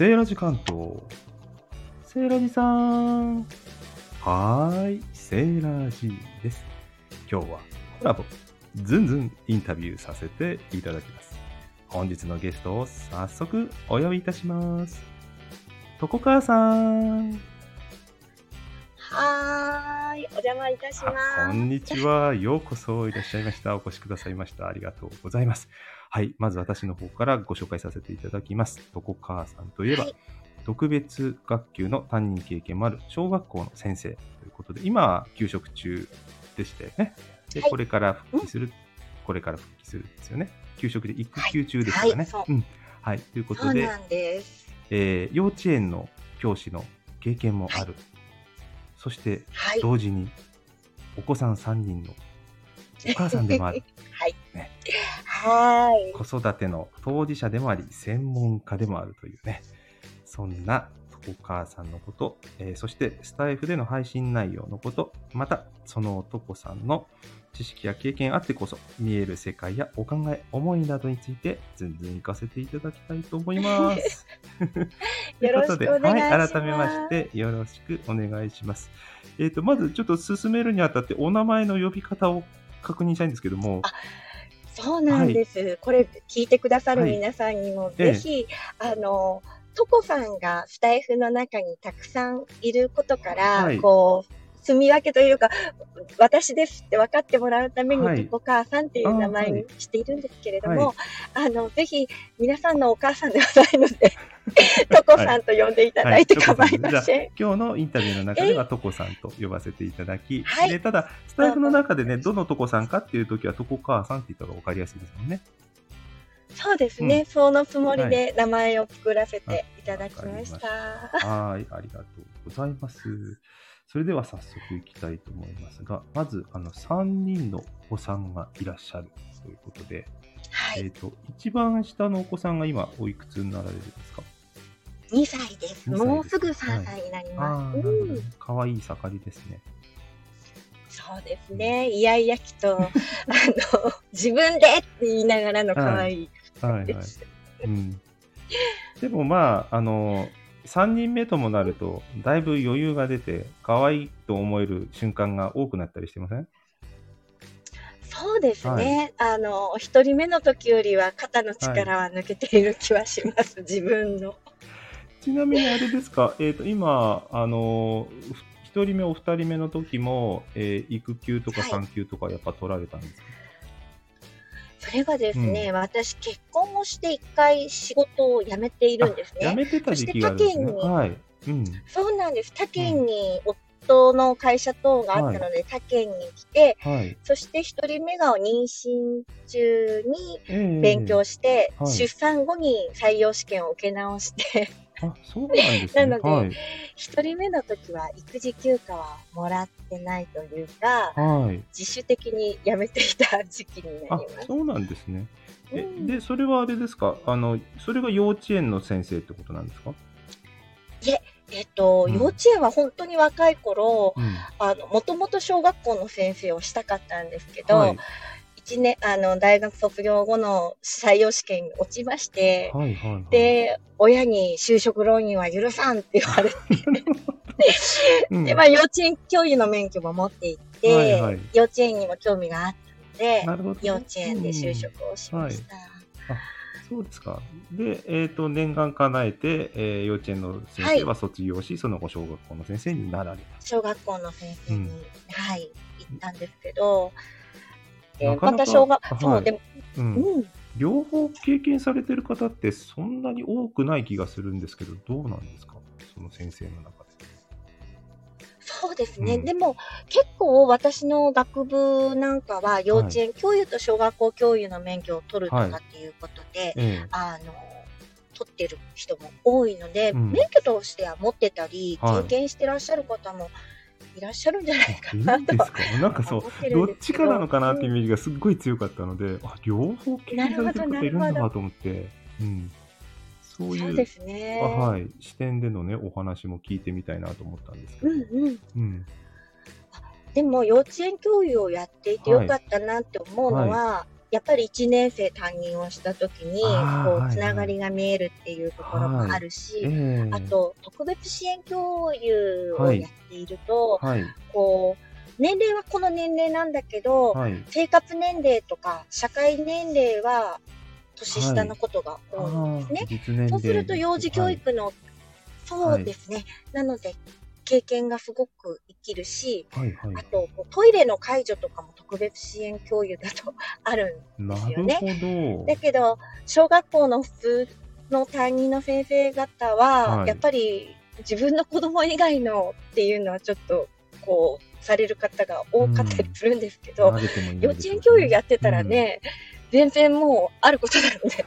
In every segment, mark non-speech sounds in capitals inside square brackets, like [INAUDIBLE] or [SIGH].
セーラジ関東。セーラジさん。はーい、セーラジです。今日はコラボ、ズンズンインタビューさせていただきます。本日のゲストを早速お呼びいたします。とこかーさん。はーい、お邪魔いたしあます。こんにちは。ようこそいらっしゃいました。お越しくださいました。ありがとうございます。はい。まず私の方からご紹介させていただきます。とこかーさんといえば、はい特別学級の担任経験もある小学校の先生ということで、今は休職中でしたよね。で、はいこれから復帰する、これから復帰するんですよね。休職で育休中ですからね。はいううん。はい。ということで、です。えー幼稚園の教師の経験もある。そして、はい。同時にお子さん3人のお母さんでもある [LAUGHS] はい。ねはーい。子育ての当事者でもあり専門家でもあるというねそんなお母さんのこと、えーそしてスタイフでの配信内容のことまたその男さんの知識や経験あってこそ見える世界やお考え思いなどについて全然行かせていただきたいと思います。ということでよろしくお願いしますはい、改めましてよろしくお願いします。えっ、とまずちょっと進めるにあたってお名前の呼び方を確認したいんですけども、そうなんです。これ聞いてくださるはい皆さんにも、ええぜひ、あの、トコさんがスタイフの中にたくさんいることから、はい。こう、住み分けというか、私ですって分かってもらうために、はい。トコ母さんっていう名前にしているんですけれども、はあの、ぜひ、皆さんのお母さんではないので、[LAUGHS] トコさんと呼んでいただいて構いません。今日のインタビューの中ではトコさんと呼ばせていただき、はい。でただスタイフの中でねどのトコさんかっていう時はトコ母さんって言った方が分かりやすいですもんね。そうですね、うんそのつもりで名前を作らせていただきました。はい、ありがとうございます。それでは早速いきたいと思いますが、まずあの3人のお子さんがいらっしゃるということで、はいえっ、と一番下のお子さんが今おいくつになられるんですか？2歳です。二歳ですもうすぐ3歳になります。ー、なるほどうん、。可愛い盛りですね。そうですね。イヤイヤ期と、あの、自分でって言いながらの可愛いはいはい。[LAUGHS] うん、でもまああの3人目ともなるとだいぶ余裕が出て可愛いと思える瞬間が多くなったりしてません？そうですね。あの、一人目の時よりは肩の力は抜けている気はします。[LAUGHS] 自分の。ちなみにあれですか、えー、と今あの1人目お二人目の時も、えー育休とかはい産休とかやっぱ取られたんですか、それがですね、私結婚をして一回仕事を辞めているんですやね。めてた時期があるんですね。はい、うん、そうなんです。他県に夫の会社等があったので、他県に来て、はい、そして一人目が妊娠中にえー勉強して、はい。出産後に採用試験を受け直して、あそうなんですね。なのではい。一人目の時は育児休暇はもらってないというか、はい。自主的に辞めていた時期になあります。そうなんですね。えうん。でそれはあれですか？あのそれが幼稚園の先生ってことなんですか、えっと、うん。幼稚園は本当に若い頃、うん。あの、もともと小学校の先生をしたかったんですけど、はい一年、あの、大学卒業後の採用試験に落ちまして、はいはいはい。で、親に就職浪人は許さんって言われて、[LAUGHS] うんで、まあ、幼稚園教諭の免許も持っていて、はいはい幼稚園にも興味があったので、なるほどね。幼稚園で就職をしました。そうですか。で、えっ、と、念願叶えて、えー幼稚園の先生は卒業し、その後小学校の先生になられた。小学校の先生に、うんはい、行ったんですけど、でなかなかまた小学、はい。そう、でも、うん。うん、両方経験されてる方ってそんなに多くない気がするんですけど、どうなんですか？その先生の中で。そうですね、うん。でも結構私の学部なんかは幼稚園教諭と小学校教諭の免許を取るとかっていうことで、え。あの取ってる人も多いので、うん。免許としては持ってたり、はい。経験してらっしゃる方もいらっしゃるんじゃないかなんとですか？[LAUGHS] なんかそうどっちかなのかなってイメージがすっごい強かったので、あ両方経験されてる方いるんだなと思って、うん、そういうですね。あはい、視点でのね、お話も聞いてみたいなと思ったんですけど。うんうん。うん。でも幼稚園教諭をやっていてよかったなって思うのは、やっぱり1年生担任をした時に、こう、つながりが見えるっていうところもあるし、ええあと、特別支援教諭をはいやっていると、はい。こう、年齢はこの年齢なんだけど、はい。生活年齢とか社会年齢は年下のことが多いんですね。そうすると幼児教育の、そうですね。なので、経験がすごく生きるし、はいはいはい。あと、こうトイレの介助とかも特別支援教諭だと [LAUGHS] あるんなるすよね。だけど、小学校の普通の担任の先生方は、はいやっぱり自分の子供以外のっていうのはちょっと、こう、される方が多かったりするんですけど、慣れてもいない幼稚園教諭やってたらね、全然もうあることなので、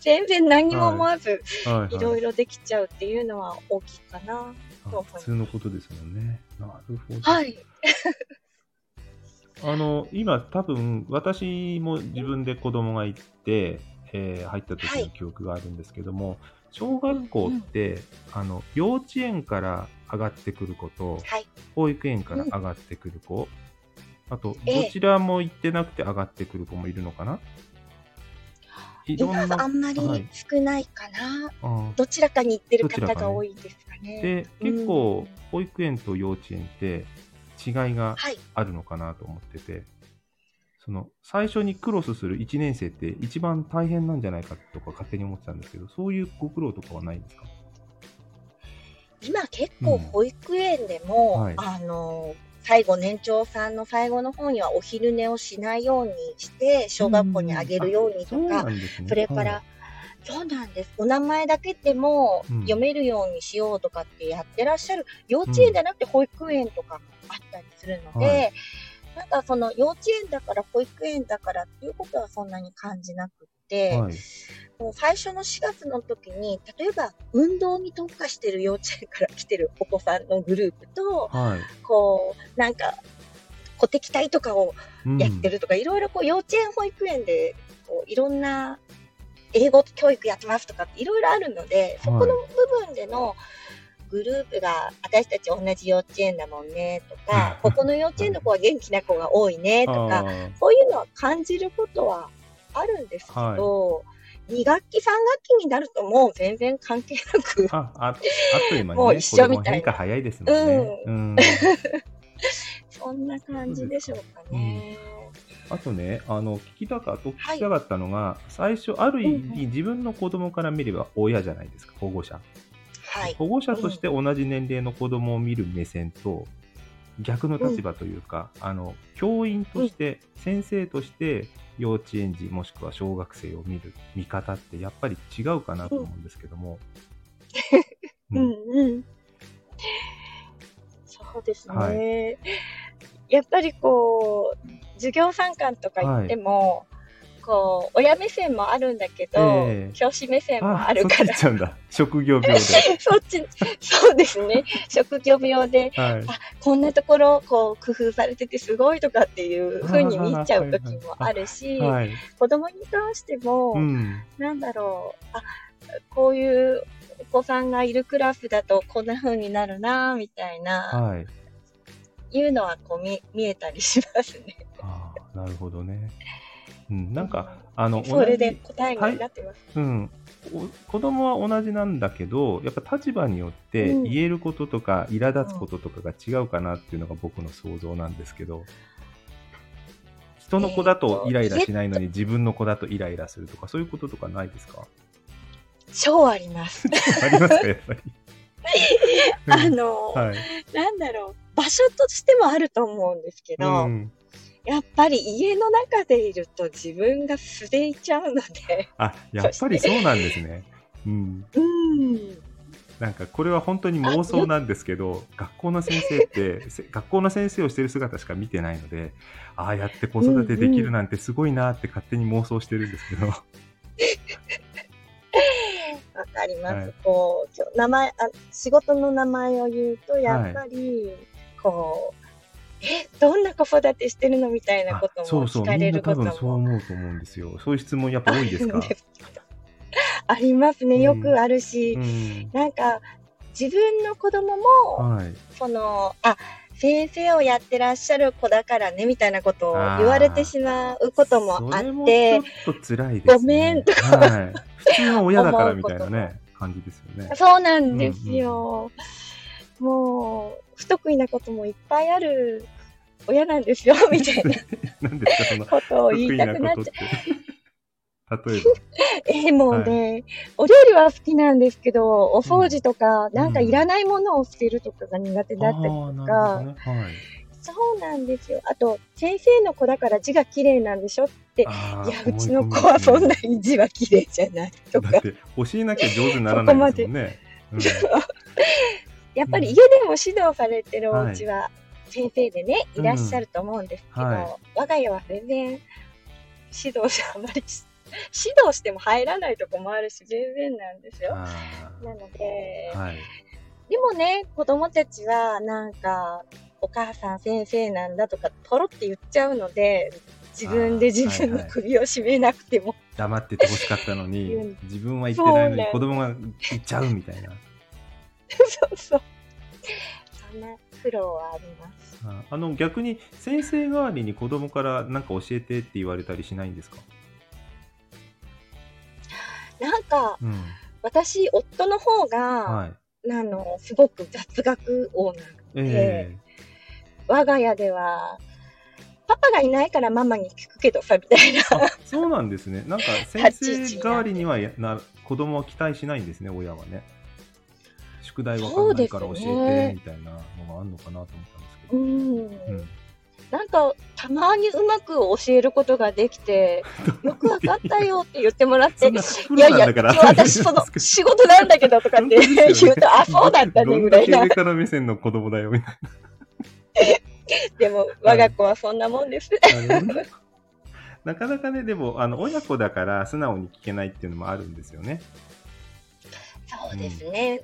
全然何も思わず、うん、はいいろいろできちゃうっていうのは大きいかな。あ普通のことですもんね。なるほど。はい。[LAUGHS] あの、今多分、私も自分で子供がいて、えー入った時の記憶があるんですけども、小学校って、あの、幼稚園から上がってくる子と、はい。保育園から上がってくる子、あと、ええどちらも行ってなくて上がってくる子もいるのかな？いろん今な。はあんまりはい少ないかな。あどちらかに行ってる方が多いですかね。で、結構、保育園と幼稚園って違いがはい。あるのかなと思ってて、その最初にクロスする1年生って一番大変なんじゃないかとか勝手に思ってたんですけど、そういうご苦労とかはないんですか？今結構うん保育園でも、はいあの、最後年長さんの最後の方にはお昼寝をしないようにして、小学校にあげるようにとか。それから、はいそうなんです。お名前だけでもうん。読めるようにしようとかってやってらっしゃる、幼稚園じゃなくて保育園とかあったりするので、はい。なんかその幼稚園だから保育園だからっていうことはそんなに感じなくはい。もう最初の4月の時に、例えば運動に特化してる幼稚園から来てるお子さんのグループと、はい。こう、なんか、鼓笛隊とかをうんやってるとか、いろいろこう幼稚園保育園で、こういろんな英語教育やってますとかっていろいろあるので、そこの部分でのグループが、私たち同じ幼稚園だもんねとか、[LAUGHS] ここの幼稚園の子は元気な子が多いねとか、そういうのは感じることはあるんですけど、2学期、3学期になるともう全然関係なく、あ、ああっという間にね、もう一緒みたいな早いですもんね。うん。[LAUGHS] そんな感じでしょうかね。あとね、あの、聞きたか、と聞きたかったのが、最初、ある意うん味、自分の子供から見れば親じゃないですか、保護者。はい。保護者として同じ年齢の子供を見る目線と、逆の立場というか、あの、教員として、先生として、幼稚園児もしくは小学生を見る見方ってやっぱり違うかなと思うんですけども。う [LAUGHS] うんんうん。そうですね。はやっぱりこう、授業参観とか行っても、こう、親目線もあるんだけど、ええ教師目線もああるから。[LAUGHS] 職業病で。そっち、そうですね。職業病で、はい。こんなところ、こう、工夫されててすごいとかっていう風に見ちゃう時もあるし、はい。子供に関しても、うん。なんだろう、あ、こういうお子さんがいるクラスだとこんな風になるな、みたいな、はい。いうのはこう見見えたりしますね。ああ、なるほどね。うん、なんか、あの、それで答えになってます。うん、お子供は同じなんだけど、やっぱ立場によってうん言えることとか、苛立つこととかが違うかなっていうのが僕の想像なんですけど、人の子だとイライラしないのに自分の子だとイライラするとか、そういうこととかないですか？超あります。ありますか、やっぱり？[LAUGHS] あの、はい。なんだろう、場所としてもあると思うんですけど、うん、やっぱり家の中でいると自分が素でいちゃうので、あ、やっぱりそうなんですね。うん。うん。なんかこれは本当に妄想なんですけど学校の先生って [LAUGHS] せ学校の先生をしてる姿しか見てないのでああやって子育てできるなんてすごいなって勝手に妄想してるんですけど、[LAUGHS] わかります。はいこう、名前あ、仕事の名前を言うと、やっぱり、こう、え、どんな子育てしてるのみたいなあこともそうそう聞かれることみんな多分そうも思うと思うんですよそういう質問やっぱ多いですか？[LAUGHS] ありますね。よくあるし、うんなんか、自分の子供も、はいその、あ、先生をやってらっしゃる子だからねみたいなことを言われてしまうこともあってちょっと辛いですね。ごめんとはい。普通の親だからみたいなね、感じですよね。そうなんですよ。もう不得意なこともいっぱいある親なんですよ [LAUGHS] みたいなことを言いたくなっちゃう。て。例え [LAUGHS] えーもうね、お料理は好きなんですけど、お掃除とか、なんかいらないものを捨てるとかが苦手ば。だったりとか、ね。はい。そうなんですよ。あと、先生の子だから字が綺麗なんでしょって、いや、うちの子はそんなに字は綺麗じゃないとか込みだっ、て、教えなきゃ上手にならないですもんね。うん [LAUGHS] やっぱり家でも指導されてるお家は先生でね、いらっしゃると思うんですけど、はい。我が家は全然指導じゃあまりし指導しても入らないとこもあるし、全然なんですよ。あなので、ーはい。でもね、子供たちはなんか、お母さん先生なんだとか、ポロって言っちゃうので、自分で自分の首を絞めなくても、黙っててほしかったのにうん、[LAUGHS] 自分は言ってないのに子供が言っちゃうみたいな。そうそう。そんな苦労はあります。ああの逆に先生代わりに子供から何か教えてって言われたりしないんですか、なんか、うん私、夫の方が、はいあの、すごく雑学王なのえ我が家では、パパがいないからママに聞くけどさ、みたいな。そうなんですねなんか先生代わりにはやな子供は期待しないんですね親はね宿題わかんないから教えてみたいなのがあるのかなと思ったんですけど、うん。うんなんか、たまにうまく教えることができて、[LAUGHS] よくわかったよって言ってもらって、いやいや、私その仕事なんだけどとかって [LAUGHS] 言うと、あ、そうだったね、ぐらいな上。から目線の子供だよみたいでも、我が子はそんなもんです。[LAUGHS] なかなかねでもあの親子だから素直に聞けないっていうのもあるんですよねそうですね。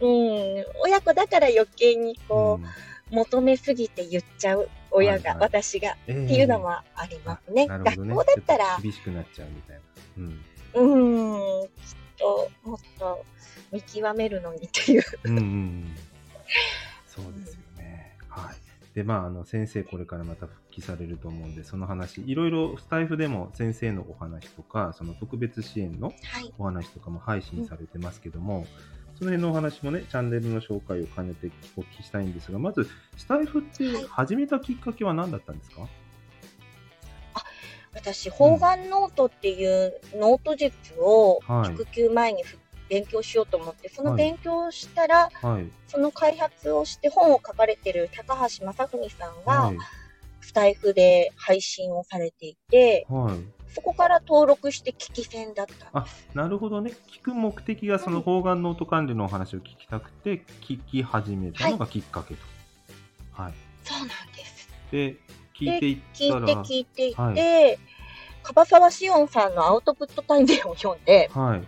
うん、親子だから余計にこう、うん求めすぎて言っちゃう親が、はいはい私が、ええっていうのもありますね。学なるほどね校だったら厳しくなっちゃうみたいなうんうん、きっともっと見極めるのにっていう。うんうんうんそうですよね。はい。で、まあ、あの、先生、これからまた復帰されると思うんで、その話、いろいろスタイフでも先生のお話とか、その特別支援のはい。お話とかも配信されてますけども、その辺のお話もね、チャンネルの紹介を兼ねてお聞きしたいんですが、まず、スタイフって始めたきっかけは何だったんですか、私、方眼ノートっていうノート術をはい育休前にふ勉強しようと思って、そのはい勉強をしたら、はい。その開発をして本を書かれてる高橋正文さんがはい。スタイフで配信をされていて、はい。そこから登録して聞き専だったんです。あ、なるほどね。聞く目的がその方眼ノート管理のお話を聞きたくて、聞き始めたのがきっかけと。はい。そうなんです。で、聞いていったら、聞いて聞いていて、は樺沢志音さんのアウトプット対面を読んで、はい。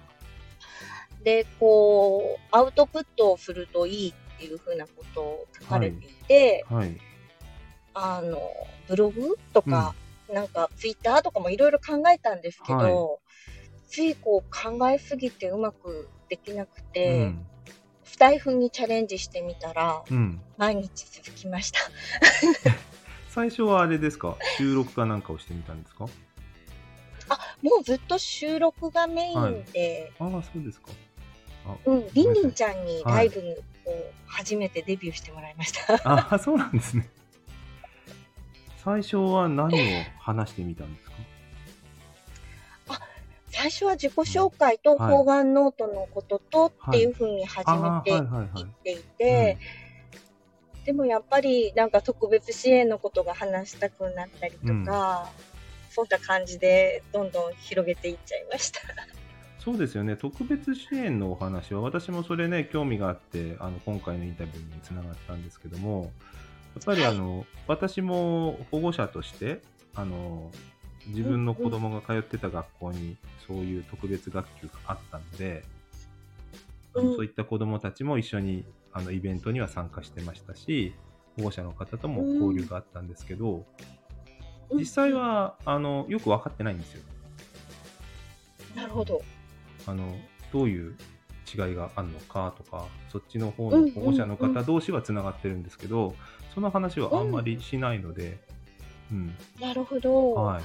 で、こう、アウトプットをするといいっていうふうなことを書かれていて、はい。あの、ブログとか、なんかツイッターとかもいろいろ考えたんですけど、はいついこう考えすぎてうまくできなくうて、ん。スタイフにチャレンジしてみたら、うん。毎日続きました。[LAUGHS] 最初はあれですか？収録かなんかをしてみたんですか？もうずっと収録がメインで、ああ、そうですか。あうん、りんりんちゃんにはいライブを初めてデビューしてもらいました。ああ、そうなんですね。最初は何を話してみたんですか？最初は自己紹介とはい方眼ノートのこととっていうふうに始めてはいっていて、でもやっぱりなんか特別支援のことが話したくなったりとか、そんな感じでどんどん広げていっちゃいました。そうですよね。特別支援のお話は、私もそれね、興味があって、あの、今回のインタビューにつながったんですけども、やっぱりあの、私も保護者として、あの、自分の子供が通ってた学校にそういう特別学級があったので、うん。そういった子供たちも一緒にあのイベントには参加してましたし、保護者の方とも交流があったんですけど、実際はあのよく分かってないんですよ。なるほど。あのどういう違いがあるのかとかそっちの方うんの保護者のうんう方同士はつながってるんですけど、その話はあんまりしないので、うん。なるほど。はい。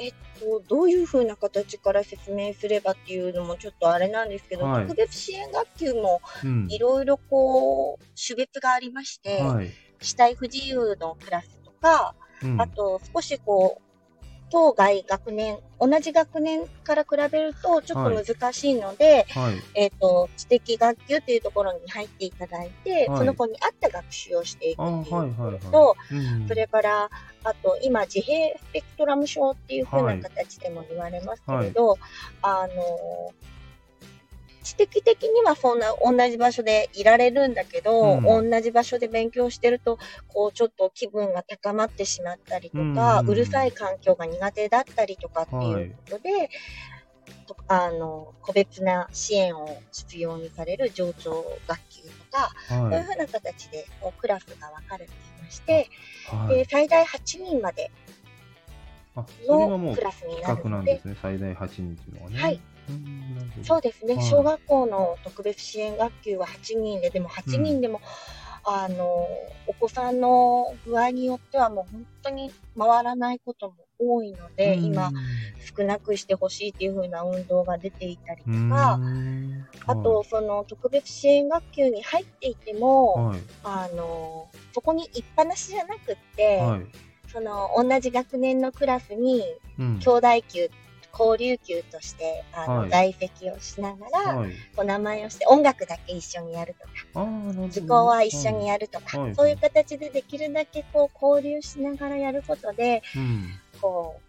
えっと、どういうふうな形から説明すればっていうのもちょっとあれなんですけど、はい特別支援学級もうん。いろいろこう、種別がありまして、はい。肢体不自由のクラスとか、うんあと少しこう、当該学年、同じ学年から比べるとちょっと難しいので、はい。えっ、と、知的学級っていうところに入っていただいて、はい。その子に合った学習をしていくあっていうはいはいはい。ところと、うん。それから、あと、今、自閉スペクトラム症っていう風はない形でも言われますけれど、あの、知的的にはそんな同じ場所でいられるんだけど、うん。同じ場所で勉強してると、こう、ちょっと気分が高まってしまったりとか、うん。うるさい環境が苦手だったりとかっていうことで、とあの、個別な支援を必要にされる上長学級とか、そうはいいうふうな形でこうクラスが分かれていまして、はい。で最大8人まであそれがもうのクラスにな企画なるのでんですね。最大8人っていうのはね。はいそうですね、はい。小学校の特別支援学級は8人ででも8人でも、あのお子さんの具合によってはもう本当に回らないことも多いので、うん。今少なくしてほしいっていう風な運動が出ていたりとうん。か、あと、その特別支援学級に入っていても、はい。あのそこに行っぱなしじゃなくって、はい。その同じ学年のクラスにうん。兄弟級交流級としてあの、はい。在籍をしながら、はい。お名前をして音楽だけ一緒にやるとか図工は一緒にやるとか、はい。そういう形でできるだけこう交流しながらやることでうん。こ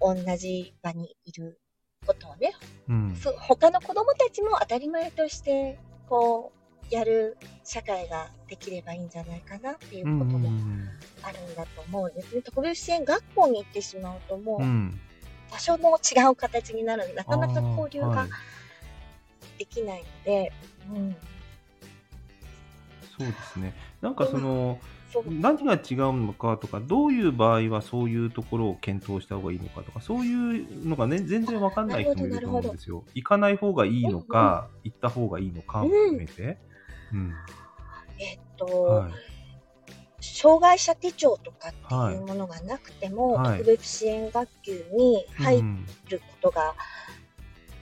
う同じ場にいることをねうん。そ他の子どもたちも当たり前としてこうやる社会ができればいいんじゃないかなっていううんこともあるんだと思うんですね。特別支援学校に行ってしまうともう、うん場所も違う形になるのでなかなか交流ができないので、うん、そうですね。なんかその何が違うのかとかどういう場合はそういうところを検討した方がいいのかとかそういうのがね全然わかんない人もいると思うんですよ。行かない方がいいのか、行った方がいいのかも含めて、うん。えっと、はい障害者手帳とかっていうものがなくても、はい。特別支援学級に入うんることが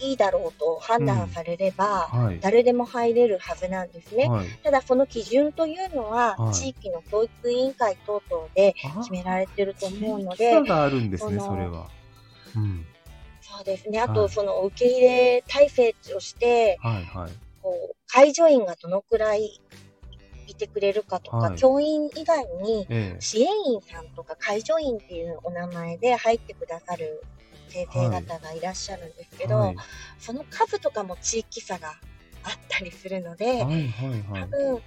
いいだろうと判断されれば、はい。誰でも入れるはずなんですね。はい。ただその基準というのは、はい。地域の教育委員会等々であ。決められてると思うの地で域差、があるんですねそれは。うん。そうですね。あと、はい。その受け入れ体制として、はいはい。こう、介助員がどのくらいいてくれるかとか、はい。教員以外にええ。支援員さんとか介助員っていうお名前で入ってくださる先生方がいらっしゃるんですけど、はい。その数とかも地域差があったりするので、はいはいはい。多分、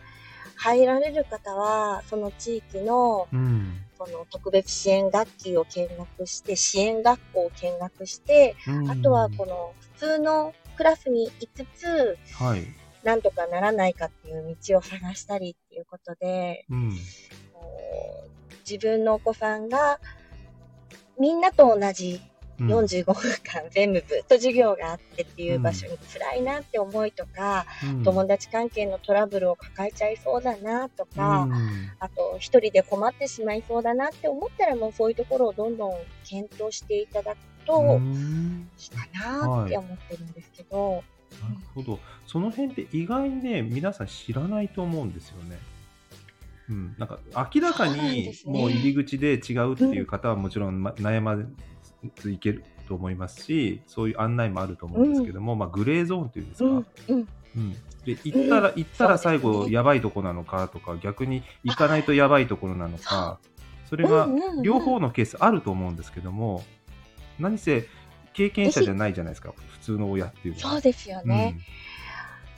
入られる方は、その地域のうん。その特別支援学級を見学して、支援学校を見学して、うん。あとはこの普通のクラスにいつつ、はいなんとかならないかっていう道を探したりっていうことで、うん。自分のお子さんがみんなと同じうん。45分間全部ずっと授業があってっていう場所に辛いなって思いとか、うん。友達関係のトラブルを抱えちゃいそうだなとか、うん。あと一人で困ってしまいそうだなって思ったらもうそういうところをどんどん検討していただくとうん。いいかなって思ってるんですけど、なるほど。その辺って意外にね、皆さん知らないと思うんですよね。うん、なんか明らかそうなんにもう入り口で違うっていう方はもちろんま悩まずいけると思いますし、そういう案内もあると思うんですけども、まあグレーゾーンっていうんですか？うんうん。うん。で行ったら、行ったら最後そうですね。やばいとこなのかとか、逆に行かないとやばいところなのか、それがうんうんうん。両方のケースあると思うんですけども、何せ経験者じゃないじゃないですか、普通の親っていうのは。そうですよね、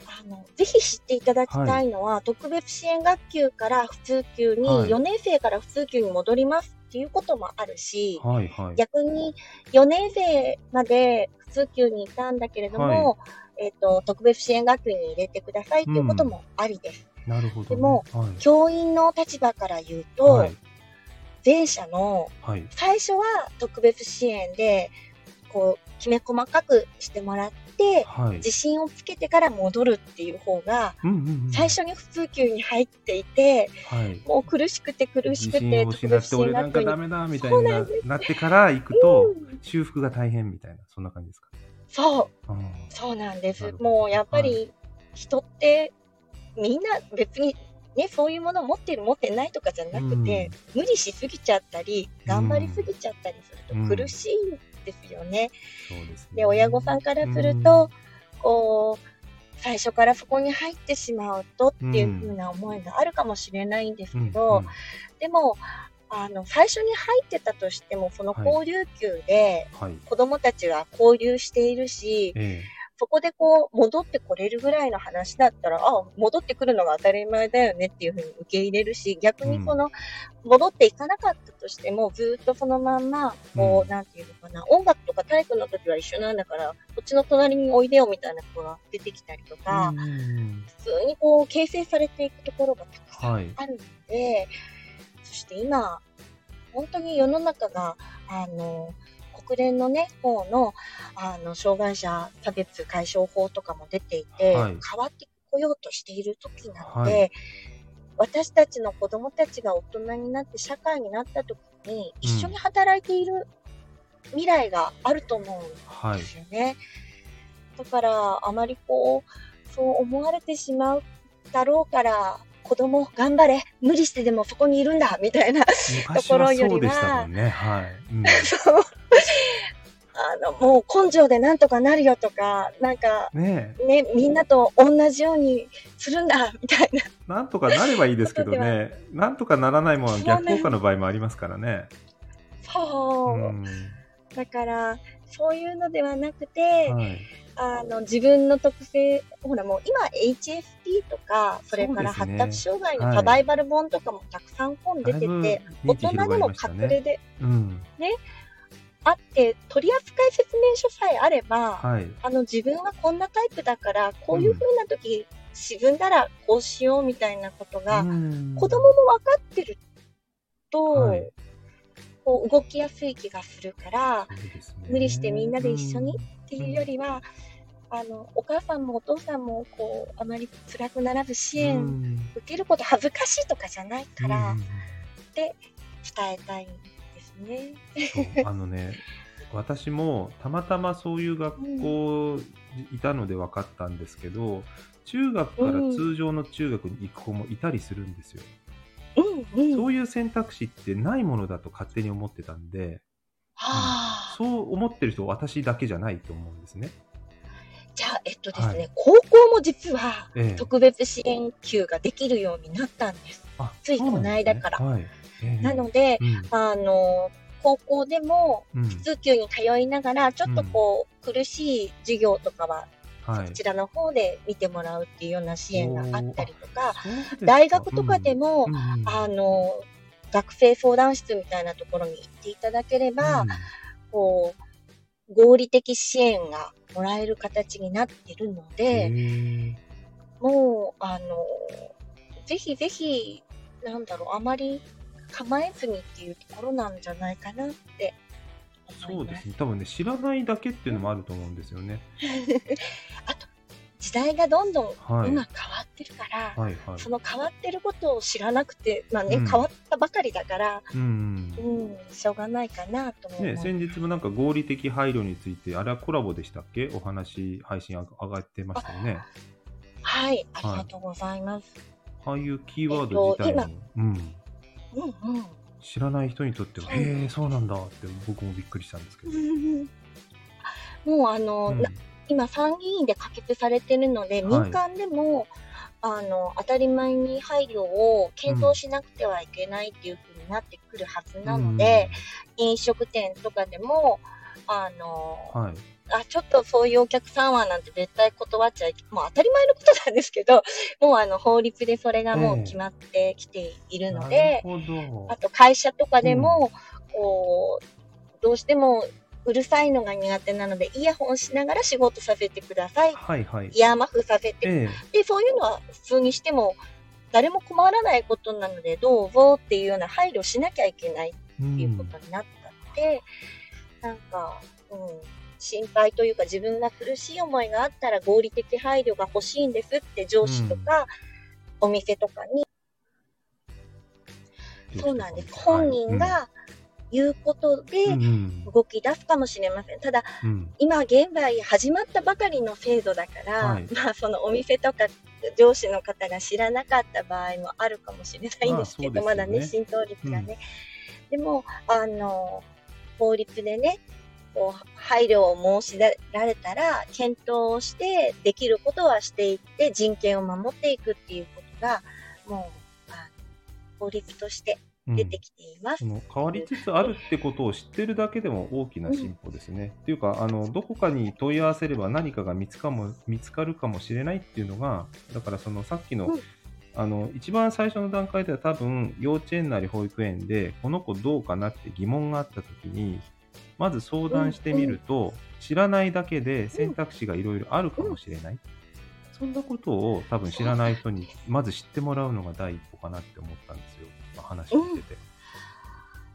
あのぜひ知っていただきたいのは、特別支援学級から普通級に、はい4年生から普通級に戻りますっていうこともあるし、うんはいはい。逆に4年生まで普通級にいたんだけれども、えっ、と、特別支援学級に入れてくださいっていうこともありです。なるほど、ね。でもはい、教員の立場から言うと、はい。前者のはい。最初は特別支援で、こう、きめ細かくしてもらって、て、はい。自信をつけてから戻るっていう方が、うんうんうん。最初に普通級に入っていて、はい。もう苦しくて苦しく自て、信を失って俺なんかダメだみたいにななってから行くとうん修復が大変みたいなそんな感じですか？そう、うんそうなんです。もうやっぱり人ってみんな別にね、そういうものを持ってる持ってないとかじゃなくて、無理しすぎちゃったり、頑張りすぎちゃったりすると苦しいんですよね。ですね。で、親御さんからすると、こう、最初からそこに入ってしまうとっていう風な思いがあるかもしれないんですうん、けど、うんでも、あの、最初に入ってたとしても、その交流級ではい。子供たちは交流しているし、えそこでこう、戻ってこれるぐらいの話だったら、あ、戻ってくるのが当たり前だよねっていうふうに受け入れるし、逆にその、戻っていかなかったとしても、ずっとそのまんま、こう、うん。なんていうのかな、音楽とか体育の時は一緒なんだから、こっちの隣においでよみたいな子が出てきたりとえか、うん。普通にこう、形成されていくところがたくさんはい。あるので、そして今、本当に世の中が、あの、国連のね、方の、あの、障害者差別解消法とかも出ていて、はい変わってこようとしている時なので、はい私たちの子供たちが大人になって社会になった時に、一緒に働いている未来があると思うんはいで。すよね。だから、あまりこう、そう思われてしまうだろうから、子供頑張れ、無理してでもそこにいるんだ、みたいな、昔はそうでしたもんね。はい。うん [LAUGHS] そう。[LAUGHS] あの、もう根性でなんとかなるよとか、なんか、ねえ。ね、みんなと同じようにするんだ、[LAUGHS] みたいな。なんとかなればいいですけどね。[LAUGHS] なんとかならないものは逆効果の場合もありますからね。そう。うん。だから、そういうのではなくて、はい。あの、自分の特性、ほらもう今 HSP とか、それから発達障害のはいサバイバル本とかもたくさん本出てて、だいぶ大人でも。隠れでうん。あって、取扱説明書さえあれば、はい。あの自分はこんなタイプだから、こういう風な時、沈んだらこうしようみたいなことが、うん。子供も分かってると、はい。こう動きやすい気がするから、ね。無理してみんなで一緒にっていうよりは、あの、お母さんもお父さんも、こう、あまり辛くならず支う援ん。受けること恥ずかしいとかじゃないから、うん。伝えたいね。そうあのね、私もたまたまそういう学校いたので分かったんですけど、中学から通常の中学に行く子もいたりするんですよ。うんうん。そういう選択肢ってないものだと勝手に思ってたんで、はあ。そう思ってる人私だけじゃないと思うんですね。じゃあ、えっとですね、はい高校も実はええ特別支援級ができるようになったんです。あついこの間からなので、うん。あの、高校でもうん。普通級に通いながら、ちょっとこう、苦しい授業とかは、はい。こちらの方で見てもらうっていうような支援があったりとか、大学とかでも、あの、学生相談室みたいなところに行っていただければ、うん。こう、合理的支援がもらえる形になってるのへで、えもう、あの、ぜひぜひ、なんだろう、あまり構えずにっていうところなんじゃないかなって思いうですすね。多分ね、知らないだけっていうのもあると思うんですよね。[LAUGHS] あと、時代がどんどんはい。今変わってるから、はいはい。その変わってることを知らなくて、まあね、うん変わったばかりだから、うんう。ん、しょうがないかなと思う。ね、先日もなんか合理的配慮について、あれはコラボでしたっけ？お話、配信あ上がってましたよね。はい、ありがとうございます。ああいうキーワード自体も、うん、うんうん。知らない人にとっては、へえ、そうなんだって僕もびっくりしたんですけど。[LAUGHS] もうあの、うんな今参議院で可決されてるので、はい民間でもあの当たり前に配慮を検討しなくてはいけないっていう風になってくるはずなので、飲食店とかでもあの、うん、はい。あちょっとそういうお客さんはなんて絶対断っちゃいけもう当たり前のことなんですけど [LAUGHS] もうあの法律でそれがもう決まってきているので、なるほど。あと会社とかでも、こう、どうしてもうるさいのが苦手なので、イヤホンしながら仕事させてください。はいはい。イヤーマフさせて。えで、そういうのは普通にしても、誰も困らないことなので、どうぞっていうような配慮しなきゃいけないえ。うっていうんことになったので、なんか、うん、心配というか自分が苦しい思いがあったら合理的配慮が欲しいんですって上司とか、お店とかに、そうなんです。本人が言うことで動き出すかもしれません。ただ、うん。うん今現在始まったばかりの制度だから、はい。まあそのお店とか上司の方が知らなかった場合もあるかもしれないんですけど、まあね。まだね、浸透率がね。でも、あの、法律でね、こう配慮を申しられたら、検討をして、できることはしていって、人権を守っていくっていうことが、もう、あの法律としてうん出てきています。その変わりつつあるってことを知ってるだけでも大きな進歩ですね。っていうかあのどこかに問い合わせれば何かが見つかも見つかるかもしれないっていうのがだからそのさっきの,、うんあの一番最初の段階では多分幼稚園なり保育園でこの子どうかなって疑問があった時にまず相談してみると、知らないだけで選択肢がいろいろあるかもしれない。そんなことを多分知らない人にまず知ってもらうのが第一歩かなって思ったんですよ。まあ話をしてて。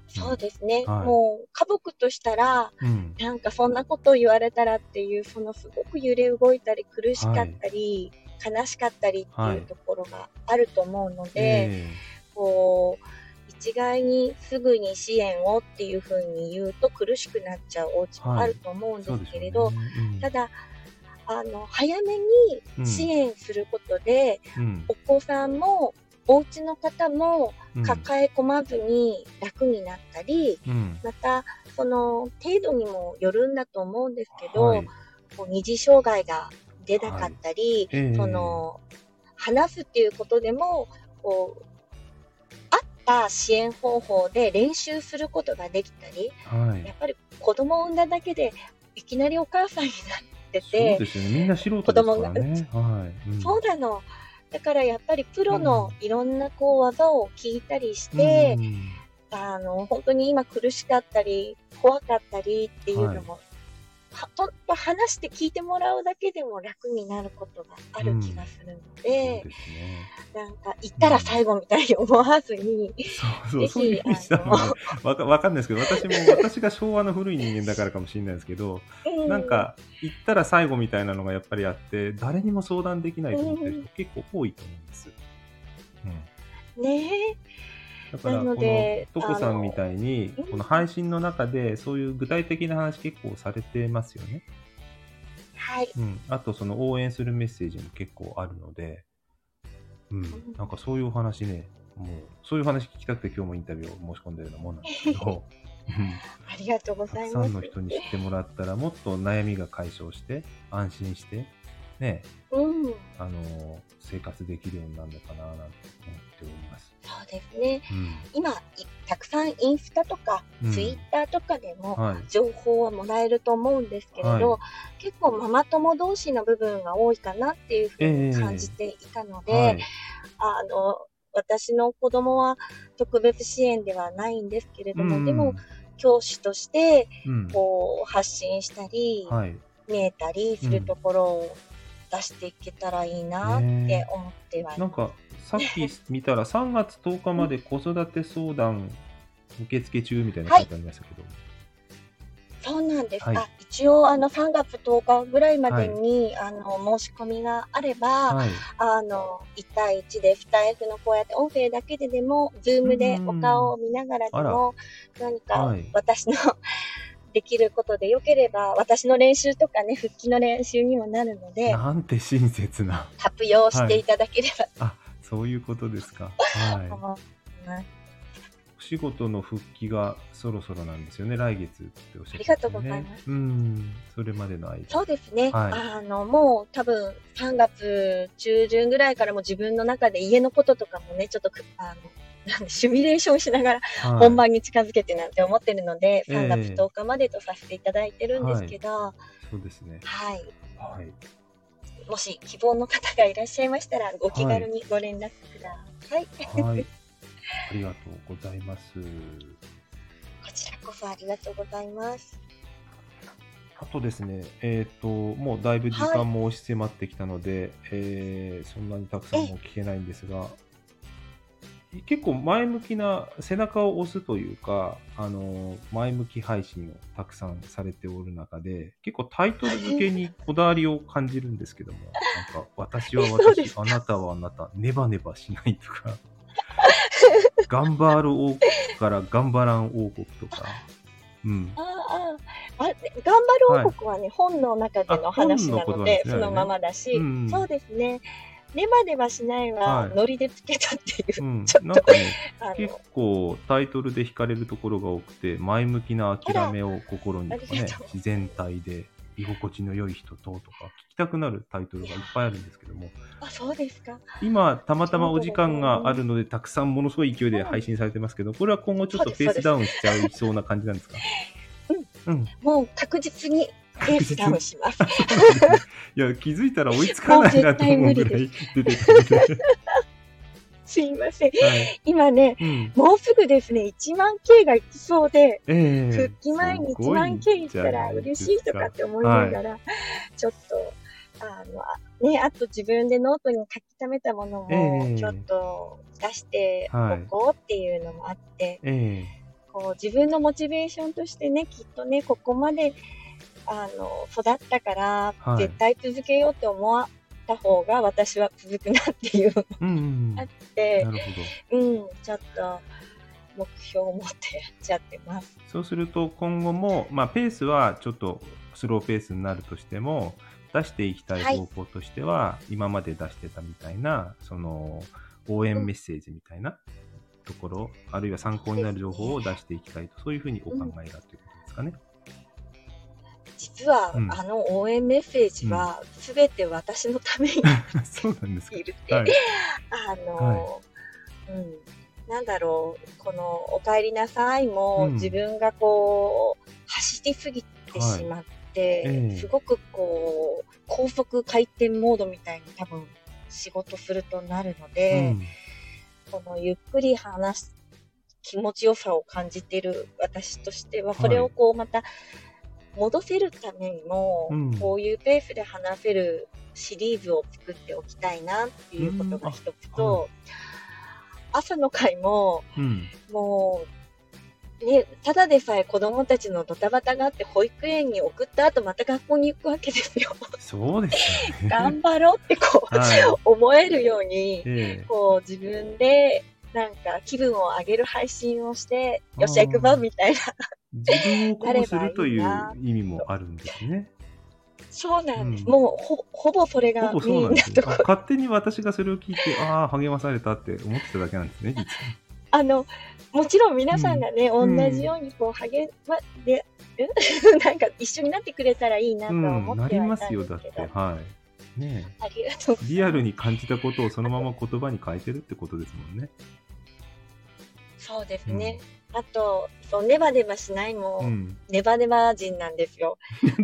そうですね。はいもう、家族としたら、うん。なんかそんなことを言われたらっていう、そのすごく揺れ動いたり苦しかったり、悲しかったりっていうところがあると思うので、えこう、一概にすぐに支援をっていうふうに言うと苦しくなっちゃうお家もあると思うんえですけれど、そうですよね。うん。ただ、あの、早めうんに支援することで、うん。お子さんも、お家の方もうん。抱え込まずに楽になったり、うん。また、その程度にもよるんだと思うんですけど、はい。こう二次障害が出なかったり、ええ。その、話すっていうことでも、こう、合った支援方法で練習することができたり、はいやっぱり子供を産んだだけで、いきなりお母さんになってそうて、ですよね。みんな素人ですからね。はい。うんそうなの。だからやっぱりプロのいろんなこう技を聞いたりして、うんあの、本当に今苦しかったり、怖かったりっていうのも、はと話して聞いてもらうだけでも楽になることがある気がするので、ですね。なんか言ったら最後みたいに思わずに、そうそう、そういう意味じゃあのわかわかんないですけど、私も、[LAUGHS] 私が昭和の古い人間だからかもしれないですけど、うなん、か、言ったら最後みたいなのがやっぱりあって、誰にも相談できないと思ってる人結構多いと思うんです。うん。ねだから、なこのトコさんみたいにこの配信の中で、そういう具体的な話結構されてますよね？はい。うん。あと、その応援するメッセージも結構あるので、うん。なんかそういうお話ね、もう、そういう話聞きたくて今日もインタビューを申し込んだようなもんなんですけど、[LAUGHS] うんありがとうごたくざいます。さんの人に知ってもらったら、もっと悩みが解消して、安心して、ね、うん。あの、生活できるようになるのかな、なんて思っですね。うん。今、いたくさんインスタとか、うんツイッターとかでも、はい。情報はもらえると思うんですけれど、は結構ママ友同士の部分が多いかなっていうふうに感じていたので、はい。あの、私の子供は特別支援ではないんですけれども、うんでも、教師として、うん。こう、発信したり、はい。見えたりするところを出していけたらいいなって思ってはいなんか、さっき見たら3月10日まで子育て相談受付中みたいな書いてありましたけど。そうなんです。はい。あ一応、あの、3月10日ぐらいまでに、あの、申し込みがあれば、はい。あの、1対1で、スタイフのこうやって音声だけででも、ズームでお顔を見ながらでも、何かはい。私の [LAUGHS] できることでよければ、私の練習とかね、復帰の練習にもなるので、なんて親切な。活用していただければ。あ、そういうことですか。はい。お仕事の復帰がそろそろなんですよね。来月っておっしゃって、ね。ありがとうございますうん。それまでの間。そうですね。はいあの、もう多分3月中旬ぐらいからも自分の中で家のこととかもね、ちょっとく、あの、なんでシミュレーションしながらはい本番に近づけてなんて思ってるので、ええ3月10日までとさせていただいてるんですけど、はそうですね。い。はい。もし希望の方がいらっしゃいましたら、ご気軽にご連絡ください。はい。ありがとうございます。こちらこそありがとうございます。あとですね、えっ、と、もうだいぶ時間も押し迫ってきたので、えーそんなにたくさんも聞けないんですが、結構前向きな背中を押すというか、あの、前向き配信をたくさんされておる中で、結構タイトル付けにこだわりを感じるんですけども、なんか、私は [LAUGHS] 私、あなたはあなた、ネバネバしないとか、[LAUGHS] 頑張る王国から頑張らん王国とか、うん。ああ頑張る王国はね、本の中での話なのので、ねそのままだし、うん。そうですね。ネバネバしないは、はい。ノリでつけたっていう、うん、[LAUGHS] ちょっとなんかね、[LAUGHS] あ結の、構タイトルで惹かれるところが多くて、前向きな諦めを心にとかね然体で居心地の良い人ととか、聞きたくなるタイトルがいっぱいあるんですけども、あ、そうですか。今、たまたまお時間があるので、たくさんものすごい勢いで配信されてますけど、これは今後ちょっとペースダウンしちゃいそうな感じなんですか？[LAUGHS] うん。もう確実にペースダウンします。[LAUGHS] いや、気づいたら追いつかないなと思うぐらい出てくる。[LAUGHS] すいません。はい。今ね、うん。もうすぐですね、1万 K がいきそうで、ええ復帰前に1万 K いったら嬉しいとかって思いながら、ちょっと、あの、あね、あと自分でノートに書き溜めたものええも、ちょっと出してはいおこうっていうのもあって、えこう自分のモチベーションとしてね、きっとね、ここまで、あの、育ったから、はい絶対続けようって思わた方が私は続くなっていうのえうんうんうん。あって。うん、ちょっと目標を持ってやっちゃってます。そうすると今後も、まあ、ペースはちょっとスローペースになるとしても出していきたい方向としては、今まで出してたみたいなその応援メッセージみたいなところ、あるいは参考になる情報を出していきたいとそういうふうにお考えだということですかね。実は、うん。あの応援メッセージは、すべて私のために [LAUGHS] そうなんですか。いるって、はい。あの、うん、なんだろう、このお帰りなさいも、うん。自分がこう、走りすぎてしまって、ええ。すごくこう、高速回転モードみたいに多分仕事するとなるので、うん。このゆっくり話す気持ちよさを感じている私としては、はいそれをこうまた戻せるためにも、うんこういうペースで話せるシリーズを作っておきたいなっていうことが一つと、朝の会もうん。もう、ね、ただでさえ子供たちのドタバタがあって保育園に送った後また学校に行くわけですよ。そうですよね。[LAUGHS] 頑張ろうってこう、はい。思えるように、ええこう自分でなんか気分を上げる配信をして、よっしゃ行くぞみたいな。自分を鼓舞するという意味もあるんですね。そうなんです。うんもうほほぼそれがメインそうなんですころ。勝手に私がそれを聞いて、ああ、励まされたって思ってただけなんですね、実は。あの、もちろん皆さんがね、うん同じようにこう励ま、で、ん [LAUGHS] なんか一緒になってくれたらいいなとは思うん、なってはいたんりますよ、ですけど。だって。はい。ねありがとうえ。リアルに感じたことをそのまま言葉に変えてるってことですもんね。そうですね。あと、そう、ネバネバしないも、うん。ネバネバ人なんですよ。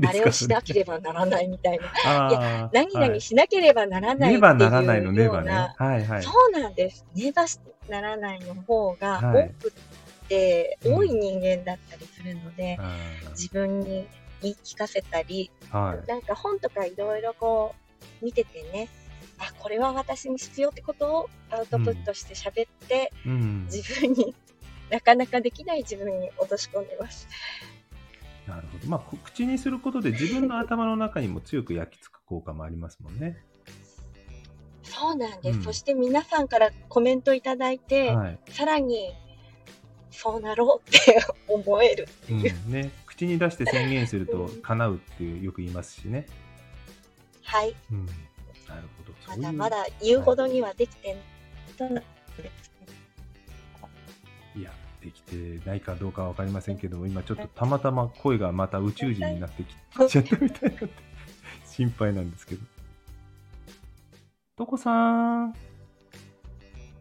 あれをしなけれればならないみたいな。ば何々しなければならないっていうようねばならないのねばね。なはいはい。そうなんです。ねばしならないの方がはい多くって、うん多い人間だったりするので、あ自分に言い聞かせたり、ーはい。なんか本とかいろいろこう見ててね、あ、これは私に必要ってことをアウトプットして喋って、うん。自分になかなかできない自分に落とし込んでます。なるほど。まあ、こ口にすることで自分の頭の中にも強く焼き付く効果もありますもんね。そうなんです。うんそして皆さんからコメントいただいて、はい。さらにそうなろうって思える。うん。ね。口に出して宣言するとうん叶うっていうよく言いますしね。はい。うん。なるほど。まだまだ言うほどにはできてない。いや、できてないかどうかは分かりませんけども、今ちょっとたまたま声がまた宇宙人になってきちゃったみたいなって、心配なんですけど。とこさん。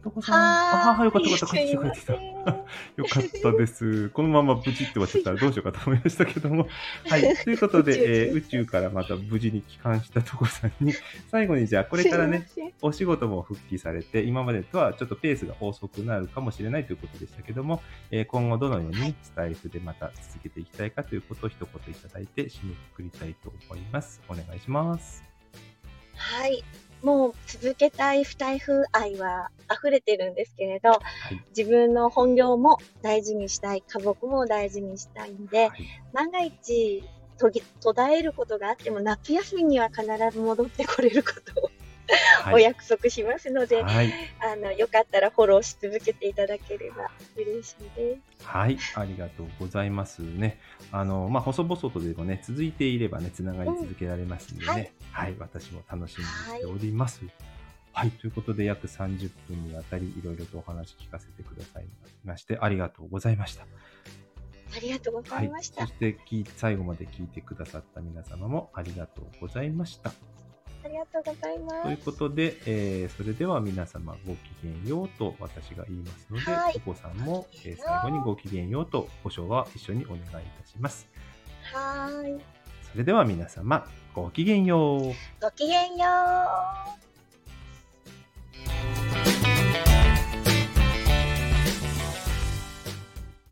とこさん。ああ、よかったよかった。帰ってきた帰った。よかったです。このまま無事って終わっちゃったらどうしようかと思いましたけども。[LAUGHS] はい。ということで、えー宇宙からまた無事に帰還したとこさんに、最後にじゃあこれからね、お仕事も復帰されて、今までとはちょっとペースが遅くなるかもしれないということでしたけども、えー今後どのようにスタイフでまた続けていきたいかということを一言いただいて締めくくりたいと思います。お願いします。はい。もう続けたい不台風愛は溢れてるんですけれど、はい。自分の本業も大事にしたい、家族も大事にしたいんで、はい。万が一、途絶えることがあっても、夏休みには必ず戻ってこれることをおはい。約束しますので、はい。あの、よかったらフォローし続けていただければ嬉しいです。はい。ありがとうございますね。あの、まあ、細々とでもね、続いていればね、つながり続けられますんでね。はい、私も楽しみにしております。はい。ということで、約30分にわたり、いろいろとお話聞かせてくださいまして、ありがとうございました。ありがとうござはいいまし。た。そして、最後まで聞いてくださった皆様もありがとうございました。ありがとうございまというす。ことで、えーそれでは皆様ごきげんようと私が言いますので、はいお子さんも、えー最後にごきげんようとご唱和一緒にお願いいたします。はーい。それでは皆様、ごきげんよう。ごきげんよう。Thank you.